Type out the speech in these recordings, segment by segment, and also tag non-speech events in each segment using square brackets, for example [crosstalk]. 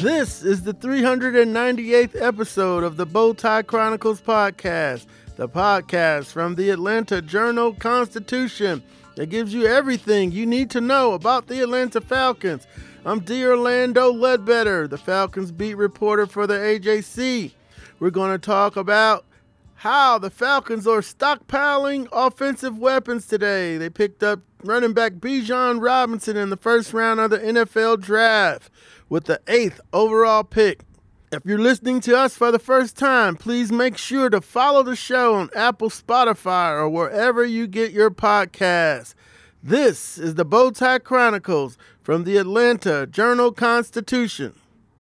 This is the 398th episode of the Bowtie Chronicles podcast, the podcast from the Atlanta Journal Constitution that gives you everything you need to know about the Atlanta Falcons. I'm D. Orlando Ledbetter, the Falcons beat reporter for the AJC. We're going to talk about how the Falcons are stockpiling offensive weapons today. They picked up running back Bijan Robinson in the first round of the NFL draft with the eighth overall pick. If you're listening to us for the first time, please make sure to follow the show on Apple, Spotify, or wherever you get your podcasts. This is the Bowtie Chronicles from the Atlanta Journal Constitution.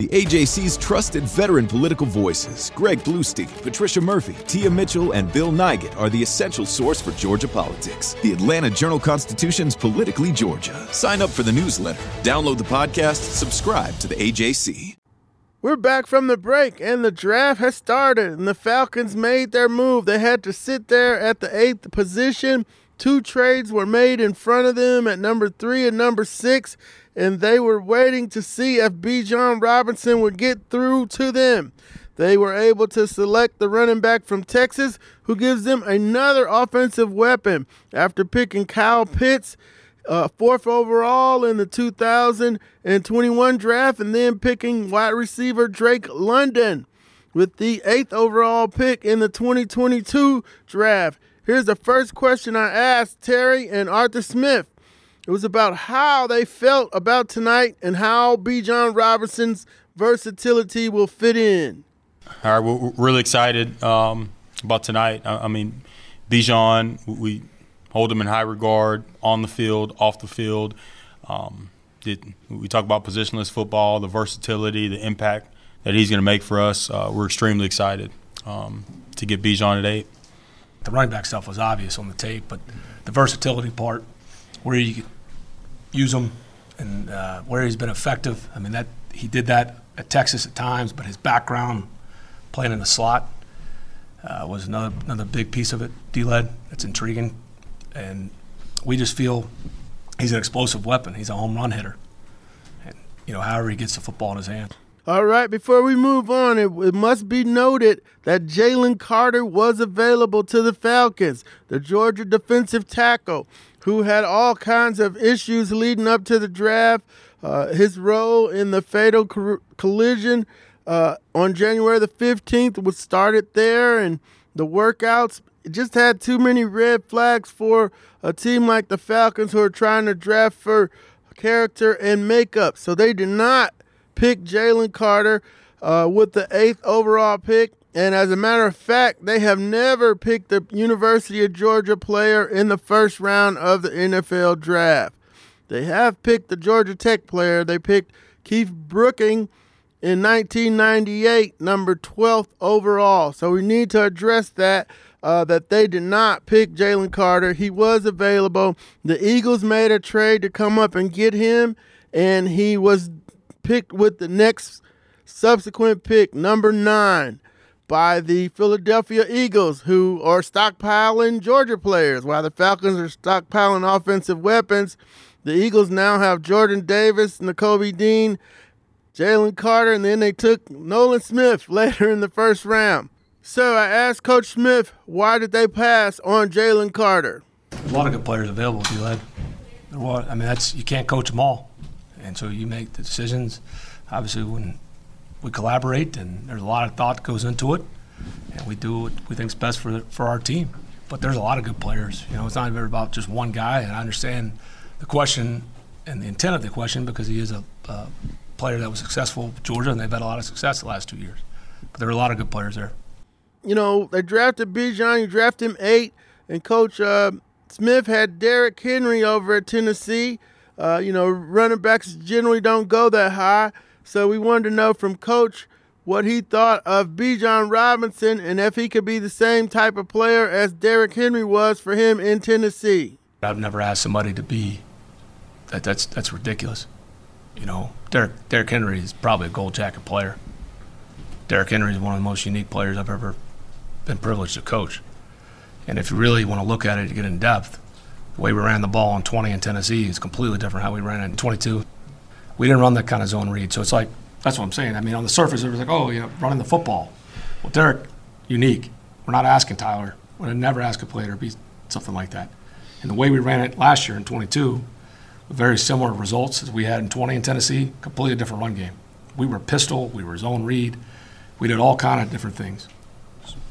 The AJC's trusted veteran political voices, Greg Bluestein, Patricia Murphy, Tia Mitchell, and Bill Nigut, are the essential source for Georgia politics. The Atlanta Journal Constitution's Politically Georgia. Sign up for the newsletter, download the podcast, subscribe to the AJC. We're back from the break, and the draft has started, and the Falcons made their move. They had to sit there at the eighth position. Two trades were made in front of them at number three and number six and they were waiting to see if Bijan Robinson would get through to them. They were able to select the running back from Texas, who gives them another offensive weapon after picking Kyle Pitts, uh, fourth overall in the 2021 draft, and then picking wide receiver Drake London with the eighth overall pick in the 2022 draft. Here's the first question I asked Terry and Arthur Smith. It was about how they felt about tonight and how Bijan Robinson's versatility will fit in. All right, we're really excited um, about tonight. I, I mean, Bijan, we hold him in high regard on the field, off the field. Um, we talk about positionless football, the versatility, the impact that he's going to make for us. Uh, we're extremely excited um, to get Bijan at eight. The running back stuff was obvious on the tape, but the versatility part, where you use him and uh, where he's been effective. I mean, that he did that at Texas at times, but his background playing in the slot uh, was another another big piece of it. D-led, that's intriguing, and we just feel he's an explosive weapon. He's a home run hitter, and you know, however he gets the football in his hands. All right, before we move on, it, it must be noted that Jalen Carter was available to the Falcons, the Georgia defensive tackle who had all kinds of issues leading up to the draft. Uh, his role in the fatal co- collision uh, on January the 15th was started there, and the workouts just had too many red flags for a team like the Falcons who are trying to draft for character and makeup. So they did not pick Jalen Carter uh, with the eighth overall pick. And as a matter of fact, they have never picked a University of Georgia player in the first round of the NFL draft. They have picked the Georgia Tech player. They picked Keith Brooking in 1998, number 12th overall. So we need to address that. Uh, that they did not pick Jalen Carter. He was available. The Eagles made a trade to come up and get him, and he was picked with the next subsequent pick, number nine by the Philadelphia Eagles, who are stockpiling Georgia players. While the Falcons are stockpiling offensive weapons, the Eagles now have Jordan Davis, Nakobe Dean, Jalen Carter, and then they took Nolan Smith [laughs] later in the first round. So I asked Coach Smith, why did they pass on Jalen Carter? A lot of good players available, if you led. I mean, that's you can't coach them all, and so you make the decisions. Obviously, when we collaborate, and there's a lot of thought goes into it, and we do what we think's best for for our team. But there's a lot of good players. You know, it's not about just one guy. And I understand the question and the intent of the question because he is a, a player that was successful with Georgia, and they've had a lot of success the last two years. But there are a lot of good players there. You know, they drafted Bijan. You drafted him eight, and Coach uh, Smith had Derrick Henry over at Tennessee. Uh, you know, running backs generally don't go that high. So we wanted to know from Coach what he thought of Bijan Robinson and if he could be the same type of player as Derrick Henry was for him in Tennessee. I've never asked somebody to be that. That's that's ridiculous. You know, Derrick Derrick Henry is probably a gold jacket player. Derrick Henry is one of the most unique players I've ever been privileged to coach. And if you really want to look at it to get in depth, way we ran the ball in 20 in Tennessee is completely different how we ran it in 22. We didn't run that kind of zone read. So it's like, that's what I'm saying. I mean, on the surface, it was like, oh, you know, running the football. Well, Derek, unique. We're not asking Tyler. We're never ask a player to be something like that. And the way we ran it last year in 22, very similar results as we had in 20 in Tennessee, completely different run game. We were pistol, we were zone read, we did all kind of different things.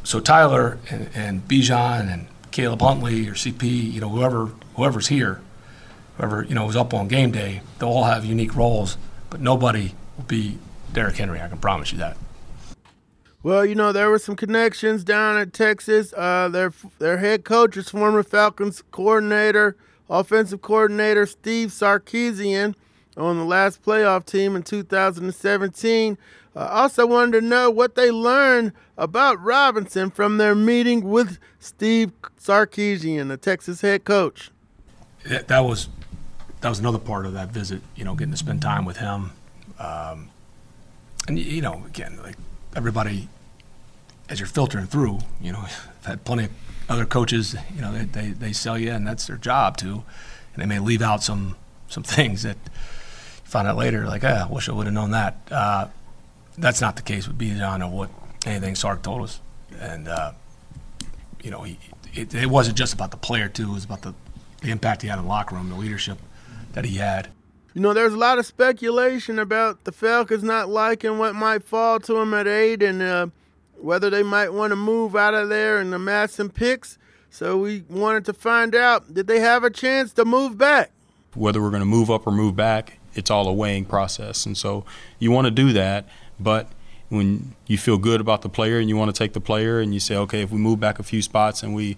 So Tyler and, and Bijan and Caleb Huntley or CP, you know, whoever whoever's here, whoever you know was up on game day, they'll all have unique roles, but nobody will be Derrick Henry. I can promise you that. Well, you know there were some connections down at Texas. Uh, their their head coach is former Falcons coordinator, offensive coordinator Steve Sarkisian on the last playoff team in 2017. I also wanted to know what they learned about Robinson from their meeting with Steve Sarkisian, the Texas head coach. That was that was another part of that visit. You know, getting to spend time with him, um, and you know, again, like everybody, as you're filtering through, you know, I've [laughs] had plenty of other coaches. You know, they, they, they sell you, and that's their job too, and they may leave out some some [laughs] things that you find out later, like, ah, I wish I would have known that. Uh, that's not the case with Bijan or what anything Sark told us. And, uh, you know, he, it, it, wasn't just about the player, too. It was about the, the impact he had in the locker room, the leadership that he had. You know, there's a lot of speculation about the Falcons not liking what might fall to them at eight and uh, whether they might want to move out of there and amass some picks. So we wanted to find out did they have a chance to move back? Whether we're going to move up or move back, it's all a weighing process. And so you want to do that. But when you feel good about the player and you want to take the player and you say, okay, if we move back a few spots and we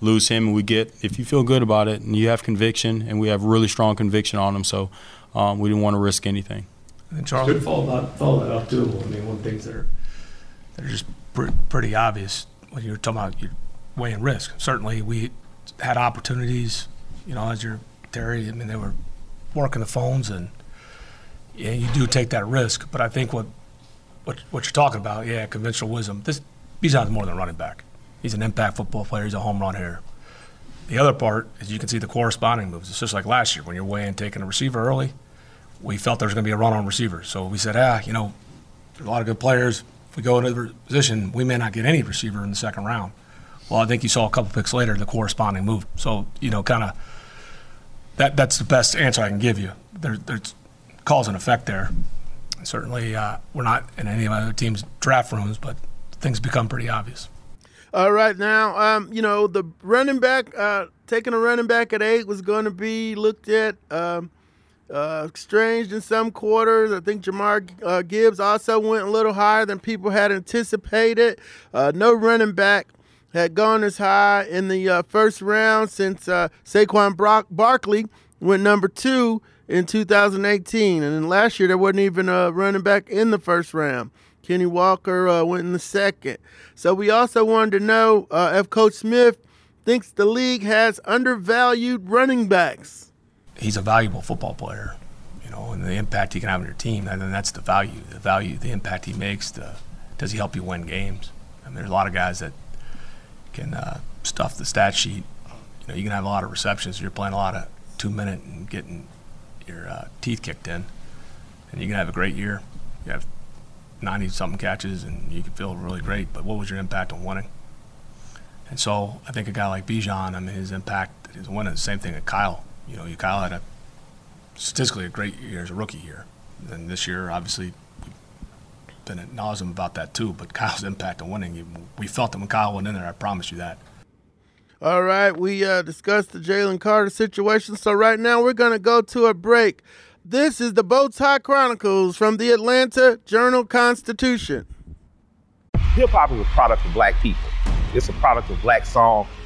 lose him and we get, if you feel good about it and you have conviction and we have really strong conviction on him, so um, we didn't want to risk anything. And Charles, could follow that, follow that up too. I mean, one of the things that are that are just pr- pretty obvious when you're talking about your weighing risk. Certainly, we had opportunities. You know, as you're Terry, I mean, they were working the phones and yeah, you do take that risk. But I think what what, what you're talking about, yeah, conventional wisdom. This Bijan's more than a running back. He's an impact football player. He's a home run hitter. The other part is you can see the corresponding moves. It's just like last year when you're weighing taking a receiver early. We felt there was going to be a run on receiver, so we said, ah, you know, there's a lot of good players. If we go into the position, we may not get any receiver in the second round. Well, I think you saw a couple picks later the corresponding move. So you know, kind of that that's the best answer I can give you. There, there's cause and effect there certainly uh, we're not in any of other teams' draft rooms, but things become pretty obvious. All right, now um, you know the running back uh, taking a running back at eight was going to be looked at. Um, uh, exchanged in some quarters. I think Jahmyr uh, Gibbs also went a little higher than people had anticipated. Uh, no running back had gone as high in the uh, first round since uh, Saquon Brock- Barkley went number two in 2018. And then last year, there wasn't even a running back in the first round. Kenny Walker uh, went in the second. So we also wanted to know uh, if Coach Smith thinks the league has undervalued running backs. He's a valuable football player, you know, and the impact he can have on your team. And that's the value, the value, the impact he makes. The, does he help you win games? I mean, there's a lot of guys that can uh, stuff the stat sheet. You know, you can have a lot of receptions. You're playing a lot of two minute and getting your uh, teeth kicked in, and you can have a great year. You have 90 something catches, and you can feel really great. But what was your impact on winning? And so I think a guy like Bijan, I mean, his impact is winning. The same thing at Kyle. You know, Kyle had a statistically a great year as a rookie year, and this year, obviously, been at nauseum about that too. But [laughs] Kyle's impact on winning, we felt it when Kyle went in there. I promise you that. All right, we uh, discussed the Jalen Carter situation. So right now we're to go to a break. This is the Bowtie Chronicles from the Atlanta Journal Constitution. Hip hop is a product of black people. It's a product of black song.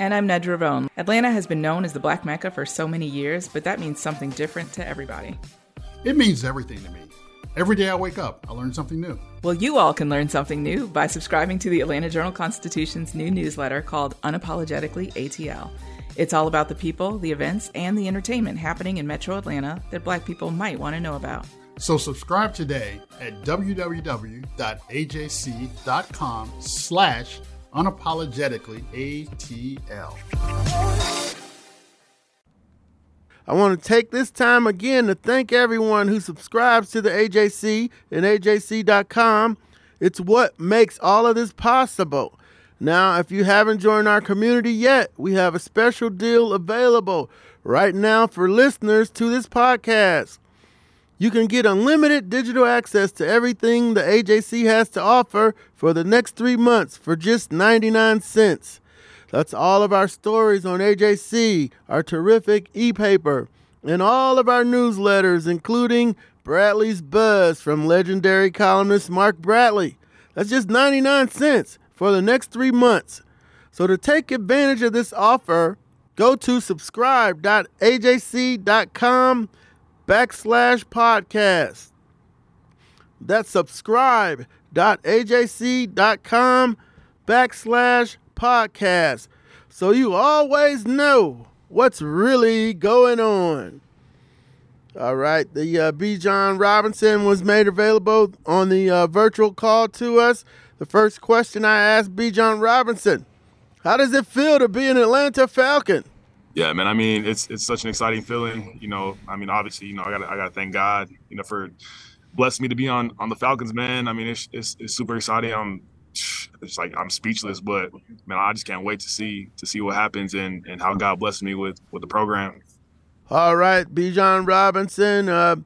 And I'm Nedra Rhone. Atlanta has been known as the Black Mecca for so many years, but that means something different to everybody. It means everything to me. Every day I wake up, I learn something new. Well, you all can learn something new by subscribing to the Atlanta Journal Constitution's new newsletter called Unapologetically ATL. It's all about the people, the events, and the entertainment happening in metro Atlanta that black people might want to know about. So subscribe today at www.ajc.com slash unapologetically ATL. I want to take this time again to thank everyone who subscribes to the AJC and AJC.com. It's what makes all of this possible. Now, if you haven't joined our community yet, we have a special deal available right now for listeners to this podcast. You can get unlimited digital access to everything the AJC has to offer for the next three months for just 99 cents. That's all of our stories on AJC, our terrific e paper, and all of our newsletters, including Bradley's Buzz from legendary columnist Mark Bradley. That's just 99 cents for the next three months. So to take advantage of this offer, go to subscribe.ajc.com backslash podcast. That's subscribe.ajc.com backslash podcast. So you always know what's really going on. All right, the uh, Bijan Robinson was made available on the uh, virtual call to us. The first question I asked Bijan Robinson How does it feel to be an Atlanta Falcon? Yeah, man. I mean, it's it's such an exciting feeling. You know, I mean, obviously, you know, I got I got to thank God, you know, for blessing me to be on on the Falcons, man. I mean, it's it's, it's super exciting. I'm it's like I'm speechless, but man, I just can't wait to see to see what happens and and how God blessed me with with the program. All right, Bijan Robinson. Uh,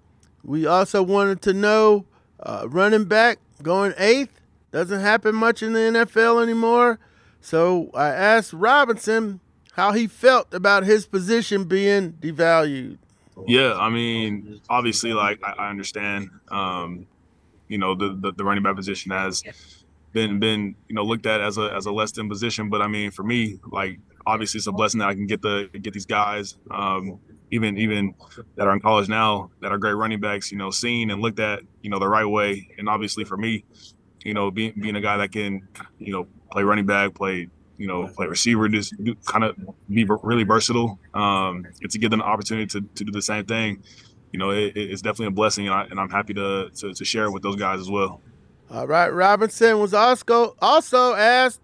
we also wanted to know uh, running back going eighth doesn't happen much in the NFL anymore. So I asked Robinson how he felt about his position being devalued. Yeah, I mean, obviously, like I, I understand, um, you know, the, the the running back position has been been you know looked at as a as a less than position, but I mean, for me, like obviously, it's a blessing that I can get the get these guys, um, even even that are in college now, that are great running backs, you know, seen and looked at, you know, the right way, and obviously for me, you know, being being a guy that can, you know, play running back, play you know, play receiver, just do, kind of be really versatile. Um, and to give them the opportunity to, to do the same thing, you know, it, it's definitely a blessing, and, I, and I'm happy to, to, to share it with those guys as well. All right, Robinson was also also asked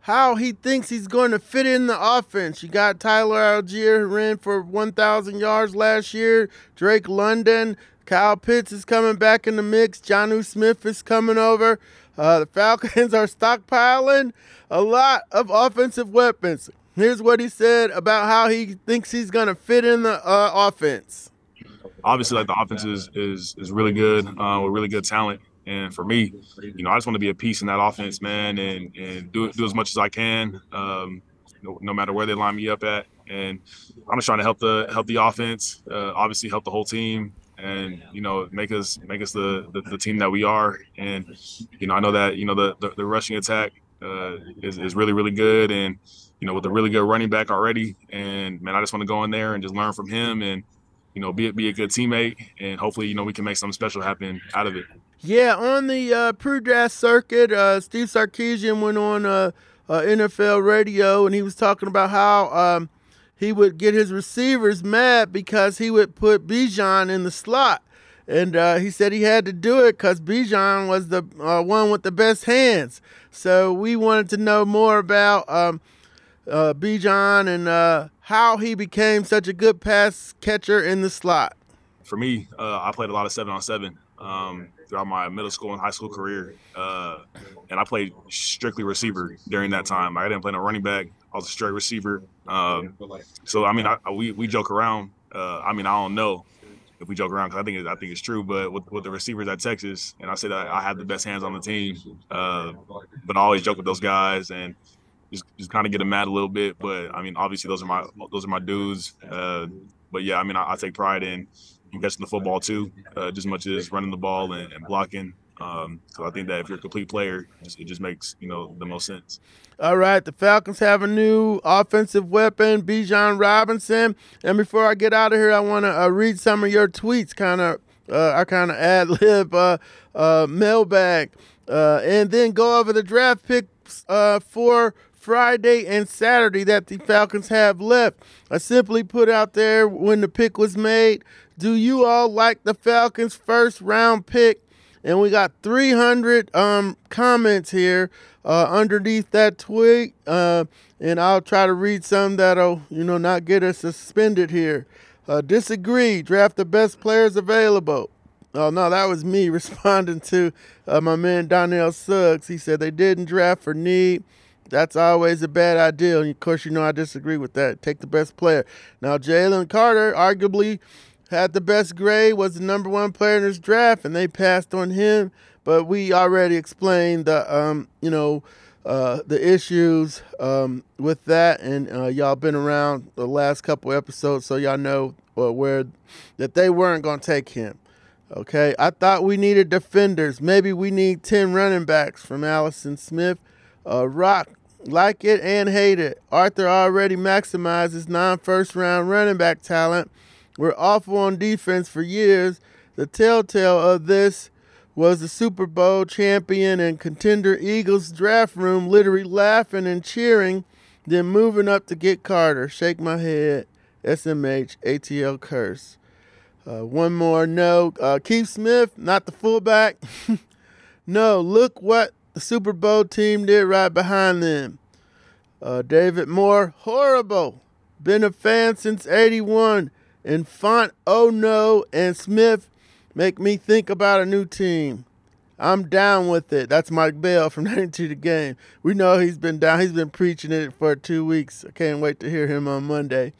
how he thinks he's going to fit in the offense. You got Tyler Allgeier who ran for 1,000 yards last year. Drake London, Kyle Pitts is coming back in the mix. Jonnu Smith is coming over. Uh, the Falcons [laughs] are stockpiling a lot of offensive weapons. Here's what he said about how he thinks he's going to fit in the uh, offense. Obviously, like the offense is is, is really good uh, with really good talent. And for me, you know, I just want to be a piece in that offense, man, and and do do as much as I can, um, no, no, matter where they line me up at. And I'm just trying to help the help the offense, uh, obviously help the whole team, and you know make us make us the, the, the team that we are. And you know, I know that you know the the, the rushing attack uh, is is really really good, and you know with a really good running back already. And man, I just want to go in there and just learn from him, and you know be be a good teammate, and hopefully you know we can make something special happen out of it. Yeah, on the uh, pre-draft circuit, uh, Steve Sarkisian went on uh, uh, NFL radio and he was talking about how um, he would get his receivers mad because he would put Bijan in the slot. And uh, he said he had to do it because Bijan was the uh, one with the best hands. So we wanted to know more about um, uh, Bijan and uh, how he became such a good pass catcher in the slot. for me, uh, I played a lot of seven on seven um, throughout my middle school and high school career, uh, and I played strictly receiver during that time. I didn't play no running back. I was a straight receiver. Um, so I mean, I, we we joke around. Uh, I mean, I don't know if we joke around because I think it, I think it's true. But with, with the receivers at Texas, and I said I, I have the best hands on the team, uh, but I always joke with those guys and just just kind of get them mad a little bit. But I mean, obviously those are my those are my dudes. Uh, but yeah, I mean, I, I take pride in, in catching the football too, uh, just as much as running the ball and, and blocking. Um, so I think that if you're a complete player, it just makes you know the most sense. All right, the Falcons have a new offensive weapon, Bijan Robinson. And before I get out of here, I want to uh, read some of your tweets. Kind of, uh, I kind of ad lib uh, uh, mailbag, uh, and then go over the draft picks uh, for Friday and Saturday that the Falcons have left. I simply put out there when the pick was made. Do you all like the Falcons' first round pick? And we got 300 um, comments here uh, underneath that tweet. Uh, and I'll try to read some that'll, you know, not get us suspended here. Uh, disagree. Draft the best players available. Oh, no, that was me [laughs] responding to uh, my man Donnell Suggs. He said they didn't draft for need. That's always a bad idea. And of course, you know I disagree with that. Take the best player. Now, Jalen Carter, arguably had the best grade, was the number one player in his draft, and they passed on him. But we already explained the, um, you know, uh, the issues um, with that, and uh, y'all been around the last couple episodes, so y'all know uh, where that they weren't to take him. Okay, I thought we needed defenders. Maybe we need ten running backs from Allison Smith. Uh, Rock like it and hate it. Arthur already maximizes non first round running back talent. We're awful on defense for years. The telltale of this was the Super Bowl champion and contender Eagles draft room literally laughing and cheering, then moving up to get Carter. Shake my head. SMH ATL curse. Uh, one more no. Uh, Keith Smith, not the fullback. [laughs] no, look what the Super Bowl team did right behind them. Uh, David Moore, horrible. Been a fan since 81. And Font, oh no, and Smith make me think about a new team. I'm down with it. That's Mike Bell from [laughs] 92 The Game. We know he's been down. He's been preaching it for two weeks. I can't wait to hear him on Monday.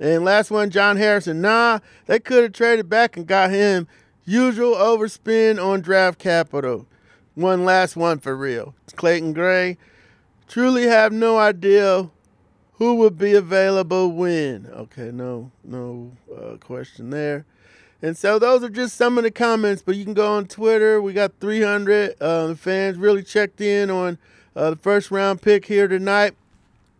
And last one, John Harrison. Nah, they could have traded back and got him. Usual overspend on draft capital. One last one for real. It's Clayton Gray. Truly have no idea who would be available when. Okay, no, no uh, question there. And so those are just some of the comments, but you can go on Twitter. We got 300 uh, fans really checked in on uh, the first round pick here tonight.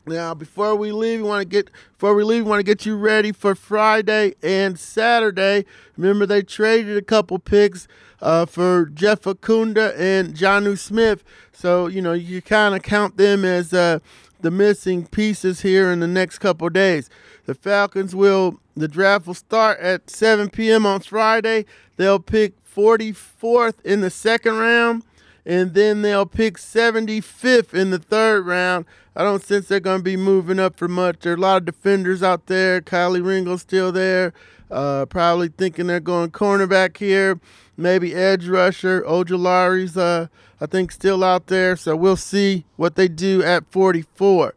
Now, before we leave, we want to get before we leave, we want to get you ready for Friday and Saturday. Remember, they traded a couple picks uh, for Jeff Okudah and Jonnu Smith, so you know you kind of count them as uh, the missing pieces here in the next couple days. The Falcons will the draft will start at 7 p.m. on Friday. They'll pick 44th in the second round and then they'll pick 75th in the third round. I don't sense they're going to be moving up for much. There are a lot of defenders out there. Kelee Ringo's still there. Uh, probably thinking they're going cornerback here. Maybe edge rusher. Ojulari's, uh, I think, still out there. So we'll see what they do at 44.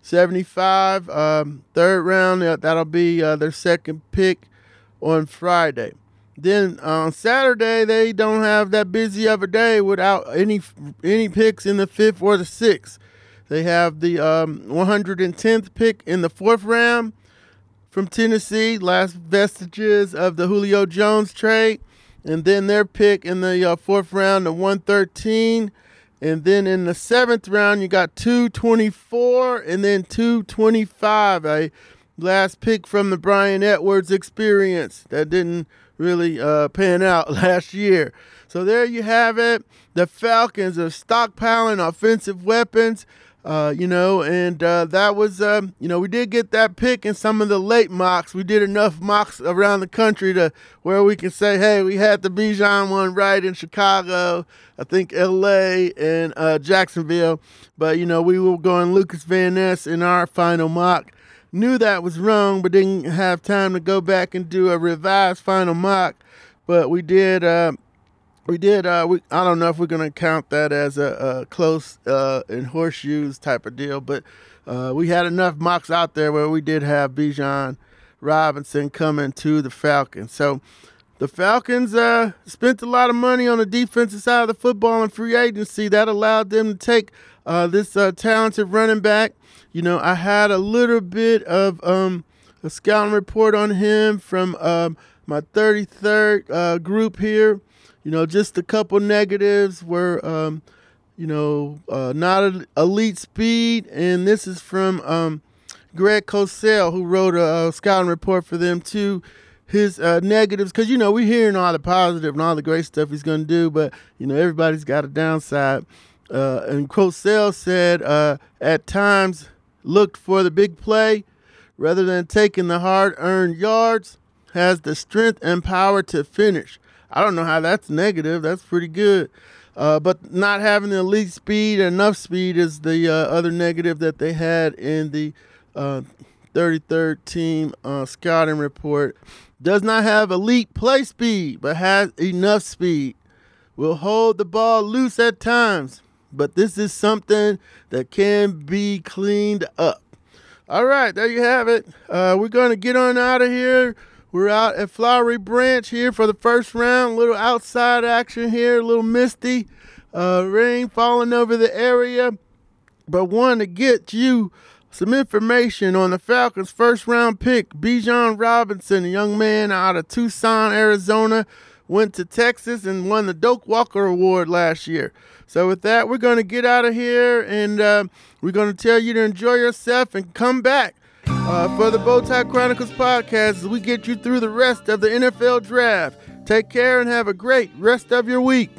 75, um, third round. That'll be uh, their second pick on Friday. Then on Saturday they don't have that busy of a day without any any picks in the fifth or the sixth. They have the um, 110th pick in the fourth round from Tennessee, last vestiges of the Julio Jones trade, and then their pick in the uh, fourth round, the 113. And then in the seventh round, you got 224 and then 225. A last pick from the Bryan Edwards experience that didn't really uh, pan out [laughs] last year. So there you have it. The Falcons are stockpiling offensive weapons. Uh, you know, and uh, that was, um, you know, we did get that pick in some of the late mocks. We did enough mocks around the country to where we can say, hey, we had the Bijan one right in Chicago, I think L.A. and uh, Jacksonville, but you know, we were going Lukas Van Ness in our final mock. knew that was wrong, but didn't have time to go back and do a revised final mock. But we did. Uh, we did. Uh, we I don't know if we're gonna count that as a, a close uh, in horseshoes type of deal, but uh, we had enough mocks out there where we did have Bijan Robinson coming to the Falcons. So the Falcons uh, spent a lot of money on the defensive side of the football and free agency. That allowed them to take uh, this uh, talented running back. You know, I had a little bit of um, a scouting report on him from um, my 33rd uh, group here. You know, just a couple negatives were, um, you know, uh, not elite speed. And this is from um, Greg Cosell, who wrote a, a scouting report for them too his uh, negatives because you know we're hearing all the positive and all the great stuff he's going to do, but you know everybody's got a downside. Uh, and Cosell said uh, at times looked for the big play rather than taking the hard-earned yards. Has the strength and power to finish. I don't know how that's negative. That's pretty good. Uh, but not having the elite speed, enough speed, is the uh, other negative that they had in the 33rd uh, team uh, scouting report does not have elite play speed, but has enough speed. Will hold the ball loose at times, but this is something that can be cleaned up. All right, there you have it. Uh, we're going to get on out of here. We're out at Flowery Branch here for the first round. A little outside action here, a little misty. Uh, rain falling over the area. But wanted to get you some information on the Falcons' first round pick, Bijan Robinson, a young man out of Tucson, Arizona, went to Texas and won the Doak Walker Award last year. So, with that, we're going to get out of here and uh, we're going to tell you to enjoy yourself and come back uh, for the Bowtie Chronicles podcast we get you through the rest of the NFL draft. Take care and have a great rest of your week.